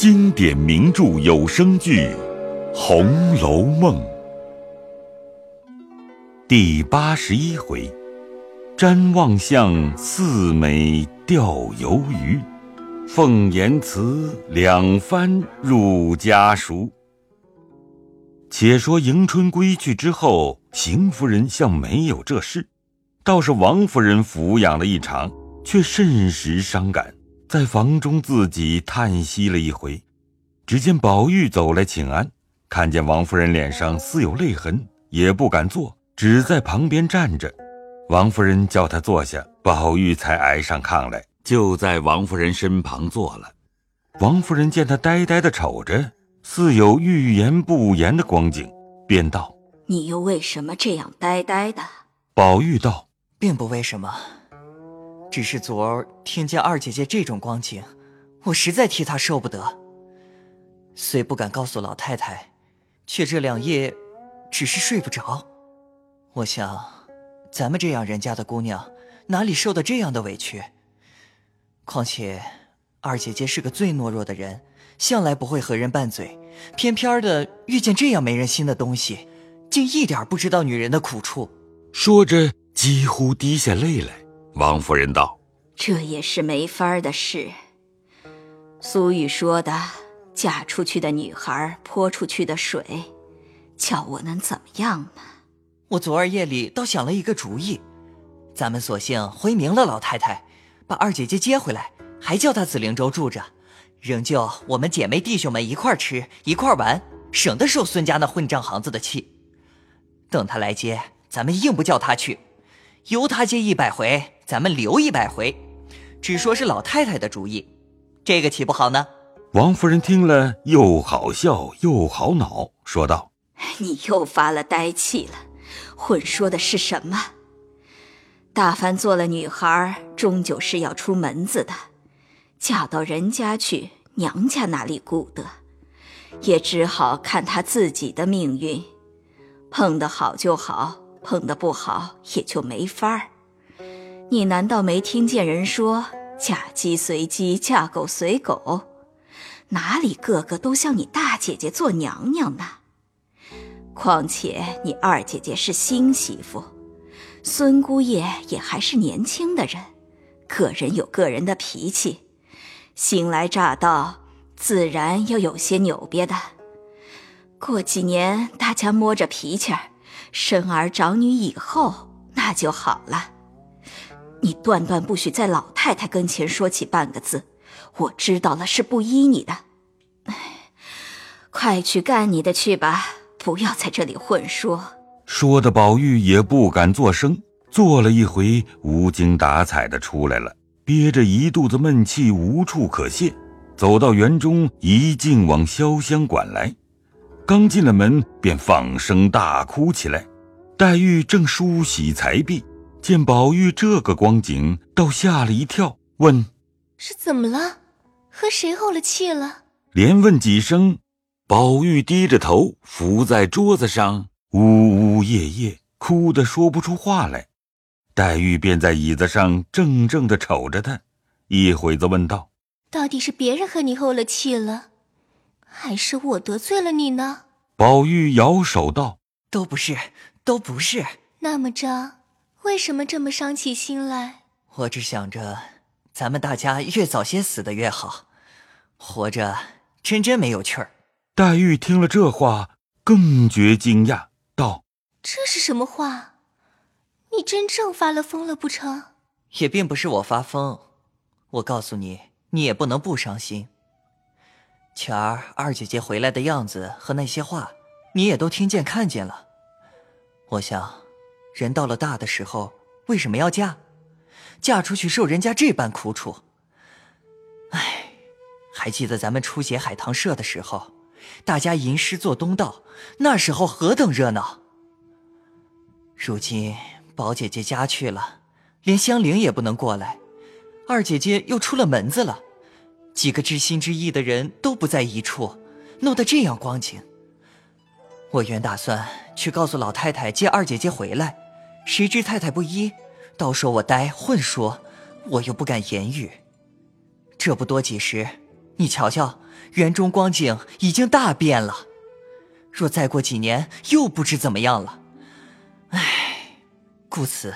经典名著有声剧《红楼梦》第八十一回：瞻望向四美钓游鱼，凤言辞两番入家塾。且说迎春归去之后，邢夫人像没有这事，倒是王夫人抚养了一场，却甚时伤感。在房中自己叹息了一回，只见宝玉走来请安，看见王夫人脸上似有泪痕，也不敢坐，只在旁边站着。王夫人叫他坐下，宝玉才挨上炕来，就在王夫人身旁坐了。王夫人见他呆呆的瞅着，似有欲言不言的光景，便道：“你又为什么这样呆呆的？”宝玉道：“并不为什么。”只是昨儿听见二姐姐这种光景，我实在替她受不得。虽不敢告诉老太太，却这两夜只是睡不着。我想，咱们这样人家的姑娘，哪里受得这样的委屈？况且，二姐姐是个最懦弱的人，向来不会和人拌嘴，偏偏的遇见这样没人心的东西，竟一点不知道女人的苦处。说着，几乎滴下泪来。王夫人道：“这也是没法的事。俗语说的，嫁出去的女孩泼出去的水，叫我能怎么样呢？我昨儿夜里倒想了一个主意，咱们索性回明了老太太，把二姐姐接回来，还叫她紫灵洲住着，仍旧我们姐妹弟兄们一块吃一块玩，省得受孙家那混账行子的气。等她来接，咱们硬不叫她去，由他接一百回。”咱们留一百回，只说是老太太的主意，这个岂不好呢？王夫人听了，又好笑又好恼，说道：“你又发了呆气了，混说的是什么？大凡做了女孩，终究是要出门子的，嫁到人家去，娘家哪里顾得？也只好看她自己的命运，碰得好就好，碰得不好也就没法儿。”你难道没听见人说“嫁鸡随鸡，嫁狗随狗”？哪里个个都像你大姐姐做娘娘呢？况且你二姐姐是新媳妇，孙姑爷也还是年轻的人，个人有个人的脾气，新来乍到，自然要有些扭别的。过几年大家摸着脾气儿，生儿长女以后，那就好了。你断断不许在老太太跟前说起半个字，我知道了是不依你的。哎，快去干你的去吧，不要在这里混说。说的宝玉也不敢作声，坐了一回，无精打采的出来了，憋着一肚子闷气，无处可泄，走到园中，一径往潇湘馆来。刚进了门，便放声大哭起来。黛玉正梳洗才毕。见宝玉这个光景，倒吓了一跳，问：“是怎么了？和谁怄了气了？”连问几声，宝玉低着头伏在桌子上，呜呜咽咽，哭得说不出话来。黛玉便在椅子上怔怔地瞅着他，一会子问道：“到底是别人和你怄了气了，还是我得罪了你呢？”宝玉摇手道：“都不是，都不是。”那么着。为什么这么伤起心来？我只想着，咱们大家越早些死的越好，活着真真没有趣儿。黛玉听了这话，更觉惊讶，道：“这是什么话？你真正发了疯了不成？”也并不是我发疯，我告诉你，你也不能不伤心。前儿二姐姐回来的样子和那些话，你也都听见看见了。我想。人到了大的时候，为什么要嫁？嫁出去受人家这般苦楚。唉，还记得咱们初写海棠社的时候，大家吟诗作东道，那时候何等热闹。如今宝姐姐家去了，连香菱也不能过来，二姐姐又出了门子了，几个知心知意的人都不在一处，弄得这样光景。我原打算去告诉老太太接二姐姐回来，谁知太太不依，倒说我呆混说，我又不敢言语。这不多几时，你瞧瞧，园中光景已经大变了。若再过几年，又不知怎么样了。唉，故此，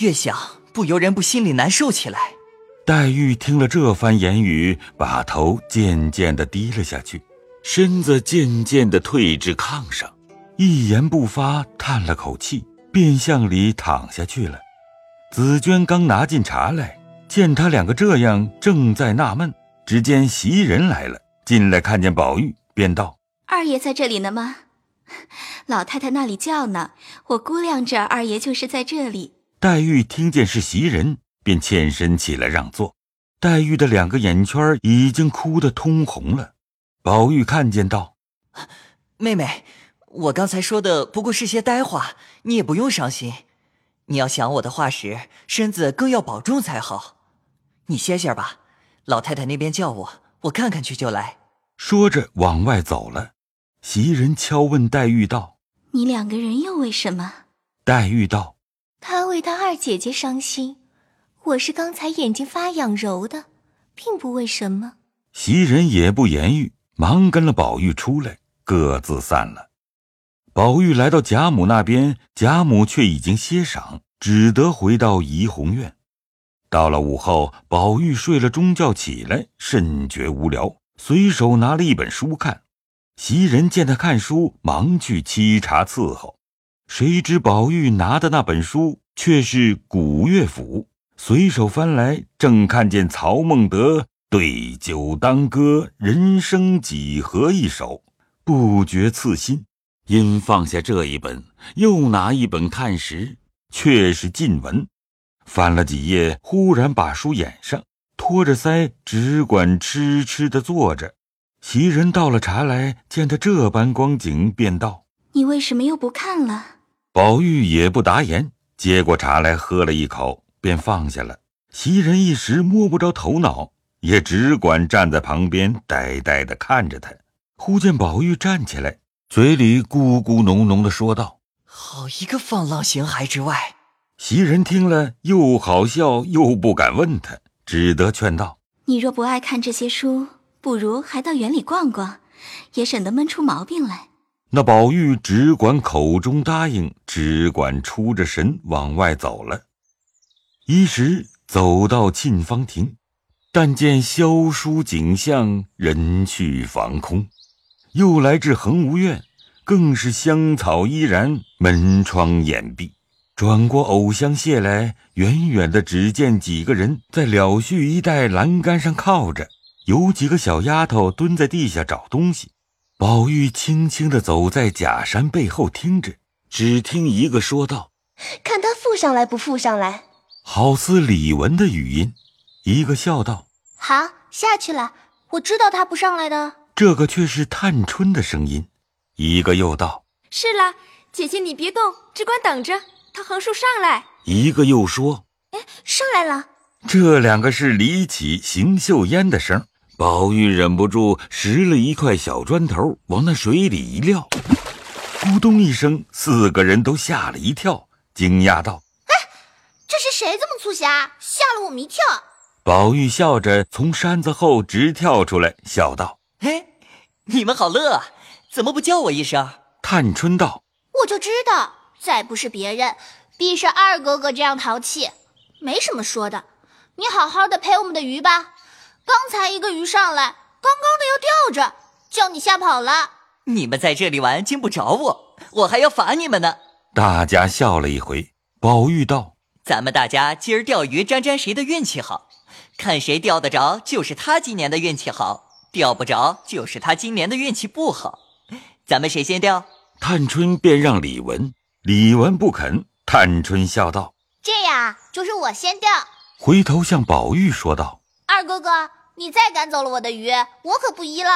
越想不由人不心里难受起来。黛玉听了这番言语，把头渐渐地低了下去，身子渐渐地退至炕上，一言不发，叹了口气，便向里躺下去了。紫娟刚拿进茶来，见他两个这样，正在纳闷，只见袭人来了，进来看见宝玉，便道：“二爷在这里呢吗？老太太那里叫呢，我估量着二爷就是在这里。”黛玉听见是袭人。便欠身起来让座，黛玉的两个眼圈已经哭得通红了。宝玉看见道：“妹妹，我刚才说的不过是些呆话，你也不用伤心。你要想我的话时，身子更要保重才好。你歇歇吧，老太太那边叫我，我看看去就来。”说着往外走了。袭人敲问黛玉道：“你两个人又为什么？”黛玉道：“他为他二姐姐伤心。”我是刚才眼睛发痒揉的，并不为什么。袭人也不言语，忙跟了宝玉出来，各自散了。宝玉来到贾母那边，贾母却已经歇晌，只得回到怡红院。到了午后，宝玉睡了中觉起来，甚觉无聊，随手拿了一本书看。袭人见他看书，忙去沏茶伺候。谁知宝玉拿的那本书却是古乐府。随手翻来，正看见曹孟德“对酒当歌，人生几何”一首，不觉刺心。因放下这一本，又拿一本看时，却是晋文。翻了几页，忽然把书掩上，托着腮，只管痴痴的坐着。袭人倒了茶来，见他这般光景，便道：“你为什么又不看了？”宝玉也不答言，接过茶来，喝了一口。便放下了。袭人一时摸不着头脑，也只管站在旁边呆呆的看着他。忽见宝玉站起来，嘴里咕咕哝哝的说道：“好一个放浪形骸之外！”袭人听了，又好笑又不敢问他，只得劝道：“你若不爱看这些书，不如还到园里逛逛，也省得闷出毛病来。”那宝玉只管口中答应，只管出着神往外走了。一时走到沁芳亭，但见萧疏景象，人去房空；又来至恒芜院，更是香草依然，门窗掩闭。转过藕香榭来，远远的只见几个人在了絮一带栏杆上靠着，有几个小丫头蹲在地下找东西。宝玉轻轻地走在假山背后听着，只听一个说道：“看他附上来不附上来。”好似李文的语音，一个笑道：“好，下去了。我知道他不上来的。”这个却是探春的声音。一个又道：“是了，姐姐你别动，只管等着，他横竖上来。”一个又说：“哎，上来了。”这两个是李绮、邢岫烟的声。宝玉忍不住拾了一块小砖头，往那水里一撂，咕咚一声，四个人都吓了一跳，惊讶道。这是谁这么粗侠，吓了我们一跳。宝玉笑着从山子后直跳出来，笑道：“嘿，你们好乐啊！怎么不叫我一声？”探春道：“我就知道，再不是别人，必是二哥哥这样淘气。没什么说的，你好好的陪我们的鱼吧。刚才一个鱼上来，刚刚的要吊着，叫你吓跑了。你们在这里玩，惊不着我，我还要罚你们呢。”大家笑了一回。宝玉道。咱们大家今儿钓鱼，沾沾谁的运气好，看谁钓得着，就是他今年的运气好；钓不着，就是他今年的运气不好。咱们谁先钓？探春便让李文，李文不肯。探春笑道：“这样就是我先钓。”回头向宝玉说道：“二哥哥，你再赶走了我的鱼，我可不依了。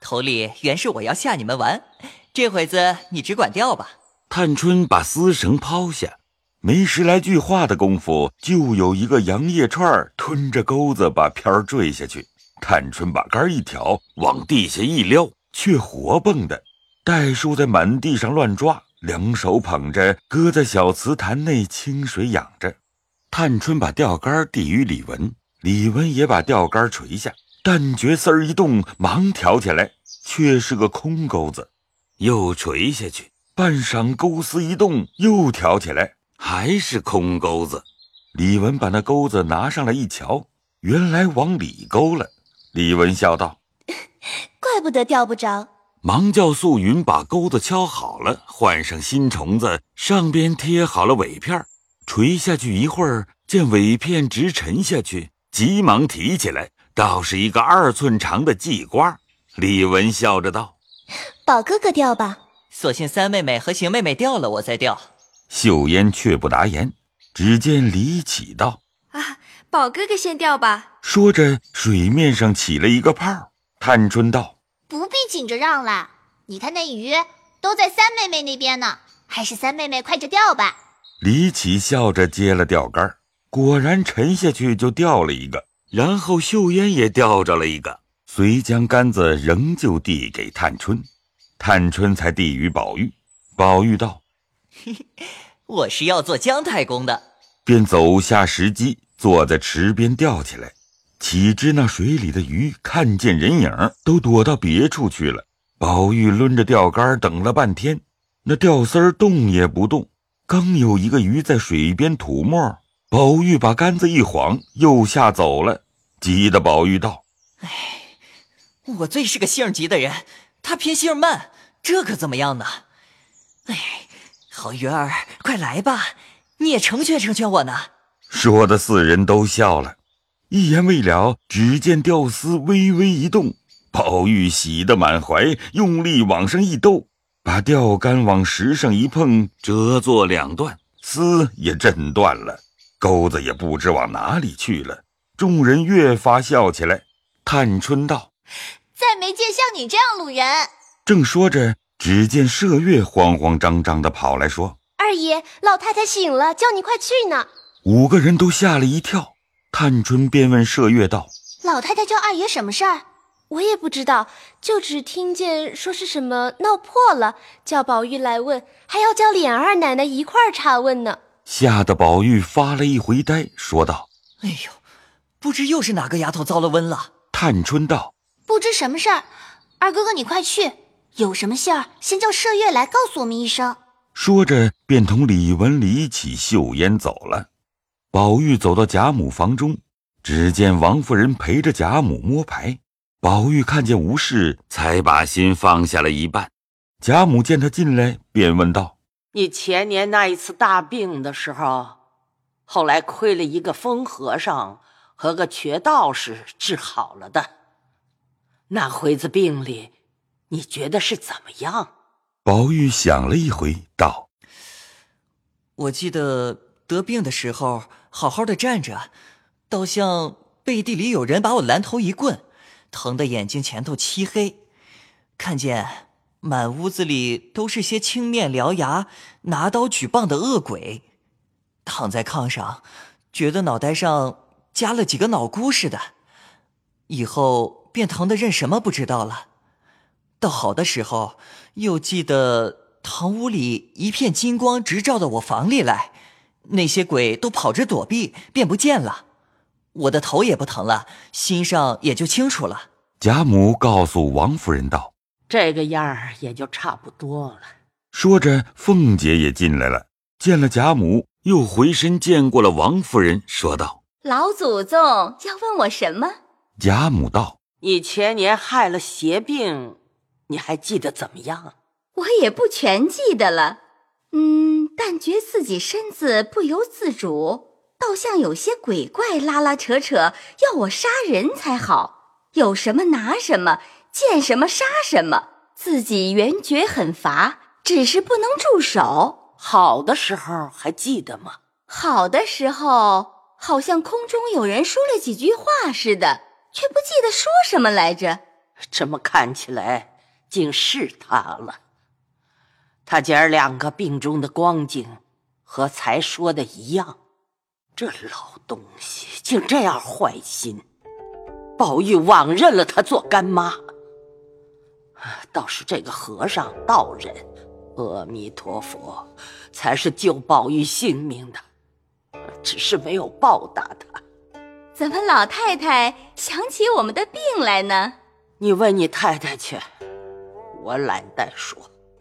头里原是我要吓你们玩，这会子你只管钓吧。”探春把丝绳抛下。没十来句话的功夫，就有一个杨叶串吞着钩子把片儿坠下去。探春把杆一挑，往地下一撩，却活蹦的。袋鼠在满地上乱抓，两手捧着，搁在小瓷坛内清水养着。探春把钓竿递与李文，李文也把钓竿垂下，但觉丝儿一动，忙挑起来，却是个空钩子，又垂下去。半晌，钩丝一动，又挑起来，还是空钩子。李文把那钩子拿上来一瞧，原来往里勾了。李文笑道：“ 怪不得钓不着。”忙叫素云把钩子敲好了，换上新虫子，上边贴好了尾片，垂下去一会儿，见尾片直沉下去，急忙提起来，倒是一个二寸长的鲫瓜。李文笑着道：“宝哥哥钓吧，索性三妹妹和邢妹妹钓了，我再钓。”秀烟却不答言。只见李启道：“啊，宝哥哥先钓吧。”说着，水面上起了一个泡。探春道。不必紧着让了，你看那鱼都在三妹妹那边呢，还是三妹妹快着钓吧。李启笑着接了钓竿，果然沉下去就钓了一个，然后秀烟也钓着了一个，遂将杆子仍旧递给探春，探春才递与宝玉。宝玉道：“嘿嘿，我是要做姜太公的。”便走下石矶，坐在池边钓起来。岂知那水里的鱼看见人影，都躲到别处去了。宝玉抡着钓竿等了半天，那钓丝儿动也不动。刚有一个鱼在水边吐沫，宝玉把杆子一晃，又吓走了。急得宝玉道：“哎，我最是个性急的人，他偏性慢，这可怎么样呢？哎，好鱼儿，快来吧，你也成全成全我呢。”说的四人都笑了。一言未了，只见吊丝微微一动，宝玉喜得满怀，用力往上一兜，把钓竿往石上一碰，折作两段，丝也震断了，钩子也不知往哪里去了。众人越发笑起来。探春道：“再没见像你这样路人。”正说着，只见麝月慌慌张张的跑来说：“二爷，老太太醒了，叫你快去呢。”五个人都吓了一跳。探春便问麝月道：“老太太叫二爷什么事儿？我也不知道，就只听见说是什么闹破了，叫宝玉来问，还要叫琏二奶奶一块儿查问呢。”吓得宝玉发了一回呆，说道：“哎呦，不知又是哪个丫头遭了瘟了。”探春道：“不知什么事儿，二哥哥你快去，有什么信儿先叫麝月来告诉我们一声。”说着，便同李文、李启、秀烟走了。宝玉走到贾母房中，只见王夫人陪着贾母摸牌。宝玉看见无事，才把心放下了一半。贾母见他进来，便问道：“你前年那一次大病的时候，后来亏了一个疯和尚和个瘸道士治好了的，那回子病里，你觉得是怎么样？”宝玉想了一回，道：“我记得得病的时候。”好好的站着，倒像背地里有人把我拦头一棍，疼得眼睛前头漆黑，看见满屋子里都是些青面獠牙、拿刀举棒的恶鬼，躺在炕上，觉得脑袋上加了几个脑箍似的，以后便疼得认什么不知道了。到好的时候，又记得堂屋里一片金光直照到我房里来。那些鬼都跑着躲避，便不见了。我的头也不疼了，心上也就清楚了。贾母告诉王夫人道：“这个样儿也就差不多了。”说着，凤姐也进来了，见了贾母，又回身见过了王夫人，说道：“老祖宗要问我什么？”贾母道：“你前年害了邪病，你还记得怎么样？”我也不全记得了。嗯，但觉自己身子不由自主，倒像有些鬼怪拉拉扯扯，要我杀人才好。有什么拿什么，见什么杀什么，自己原觉很乏，只是不能住手。好的时候还记得吗？好的时候，好像空中有人说了几句话似的，却不记得说什么来着。这么看起来，竟是他了。他姐儿两个病中的光景，和才说的一样。这老东西竟这样坏心，宝玉枉认了他做干妈。倒是这个和尚道人，阿弥陀佛，才是救宝玉性命的，只是没有报答他。怎么老太太想起我们的病来呢？你问你太太去，我懒得说。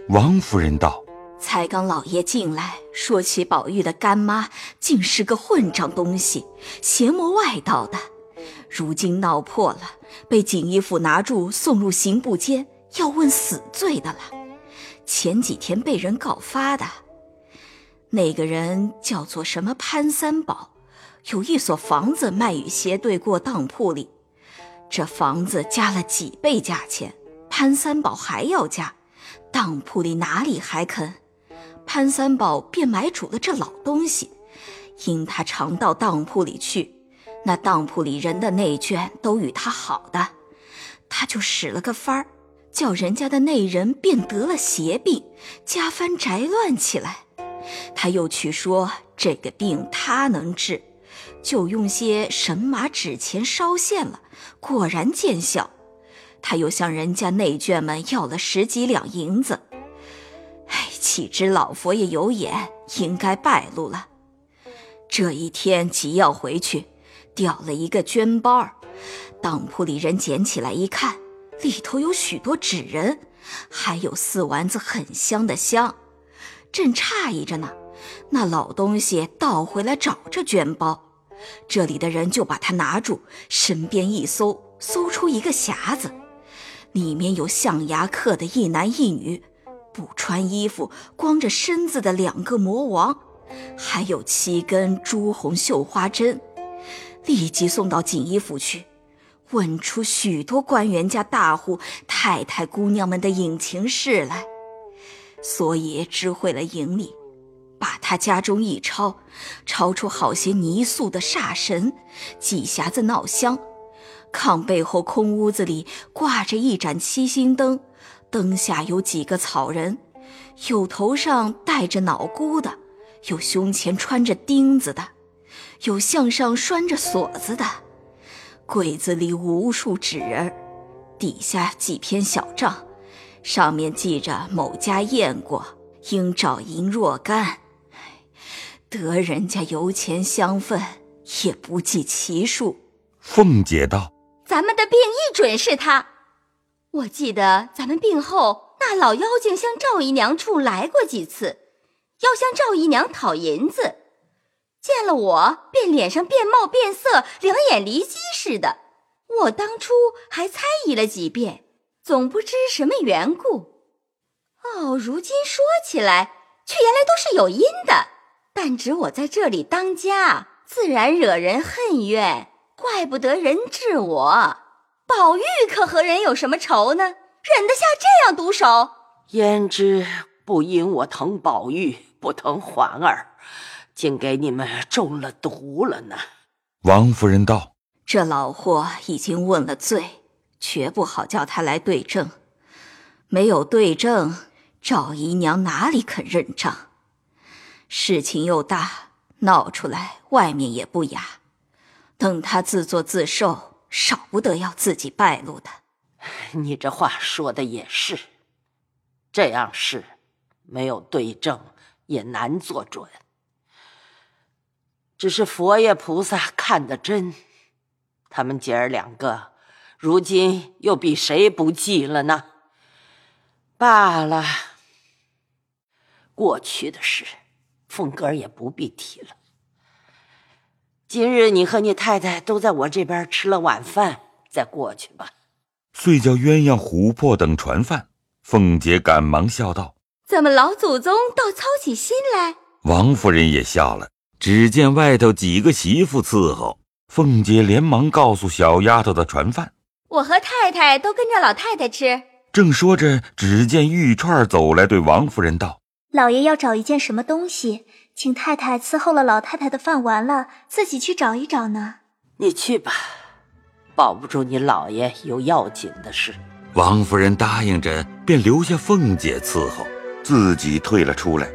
王夫人道：“才刚老爷进来，说起宝玉的干妈，竟是个混账东西，邪魔外道的。如今闹破了，被锦衣府拿住，送入刑部监，要问死罪的了。前几天被人告发的，那个人叫做什么潘三宝，有一所房子卖与斜对过当铺里，这房子加了几倍价钱，潘三宝还要加。”当铺里哪里还肯？潘三宝便买主了这老东西，因他常到当铺里去，那当铺里人的内眷都与他好的，他就使了个法儿，叫人家的内人便得了邪病，家翻宅乱起来。他又去说这个病他能治，就用些神马纸钱烧现了，果然见效。他又向人家内眷们要了十几两银子，哎，岂知老佛爷有眼，应该败露了。这一天急要回去，掉了一个绢包儿，当铺里人捡起来一看，里头有许多纸人，还有四丸子很香的香。正诧异着呢，那老东西倒回来找这绢包，这里的人就把他拿住，身边一搜，搜出一个匣子。里面有象牙刻的一男一女，不穿衣服、光着身子的两个魔王，还有七根朱红绣花针，立即送到锦衣府去，问出许多官员家大户、太太姑娘们的隐情事来，所以知会了营里，把他家中一抄，抄出好些泥塑的煞神，几匣子闹香。炕背后空屋子里挂着一盏七星灯，灯下有几个草人，有头上戴着脑箍的，有胸前穿着钉子的，有项上拴着锁子的。柜子里无数纸人，底下几篇小账，上面记着某家验过，应找银若干，得人家油钱香分，也不计其数。凤姐道。咱们的病一准是他。我记得咱们病后，那老妖精向赵姨娘处来过几次，要向赵姨娘讨银子，见了我便脸上变貌变色，两眼离鸡似的。我当初还猜疑了几遍，总不知什么缘故。哦，如今说起来，却原来都是有因的。但只我在这里当家，自然惹人恨怨。怪不得人治我，宝玉可和人有什么仇呢？忍得下这样毒手？焉知不因我疼宝玉，不疼环儿，竟给你们中了毒了呢？王夫人道：“这老货已经问了罪，绝不好叫他来对证。没有对证，赵姨娘哪里肯认账？事情又大，闹出来外面也不雅。”等他自作自受，少不得要自己败露的。你这话说的也是，这样事没有对证也难做准。只是佛爷菩萨看得真，他们姐儿两个如今又比谁不济了呢？罢了，过去的事，凤哥儿也不必提了。今日你和你太太都在我这边吃了晚饭，再过去吧。遂叫鸳鸯、琥珀等传饭。凤姐赶忙笑道：“怎么老祖宗倒操起心来？”王夫人也笑了。只见外头几个媳妇伺候，凤姐连忙告诉小丫头的传饭：“我和太太都跟着老太太吃。”正说着，只见玉串走来，对王夫人道：“老爷要找一件什么东西？”请太太伺候了老太太的饭完了，自己去找一找呢。你去吧，保不住你老爷有要紧的事。王夫人答应着，便留下凤姐伺候，自己退了出来。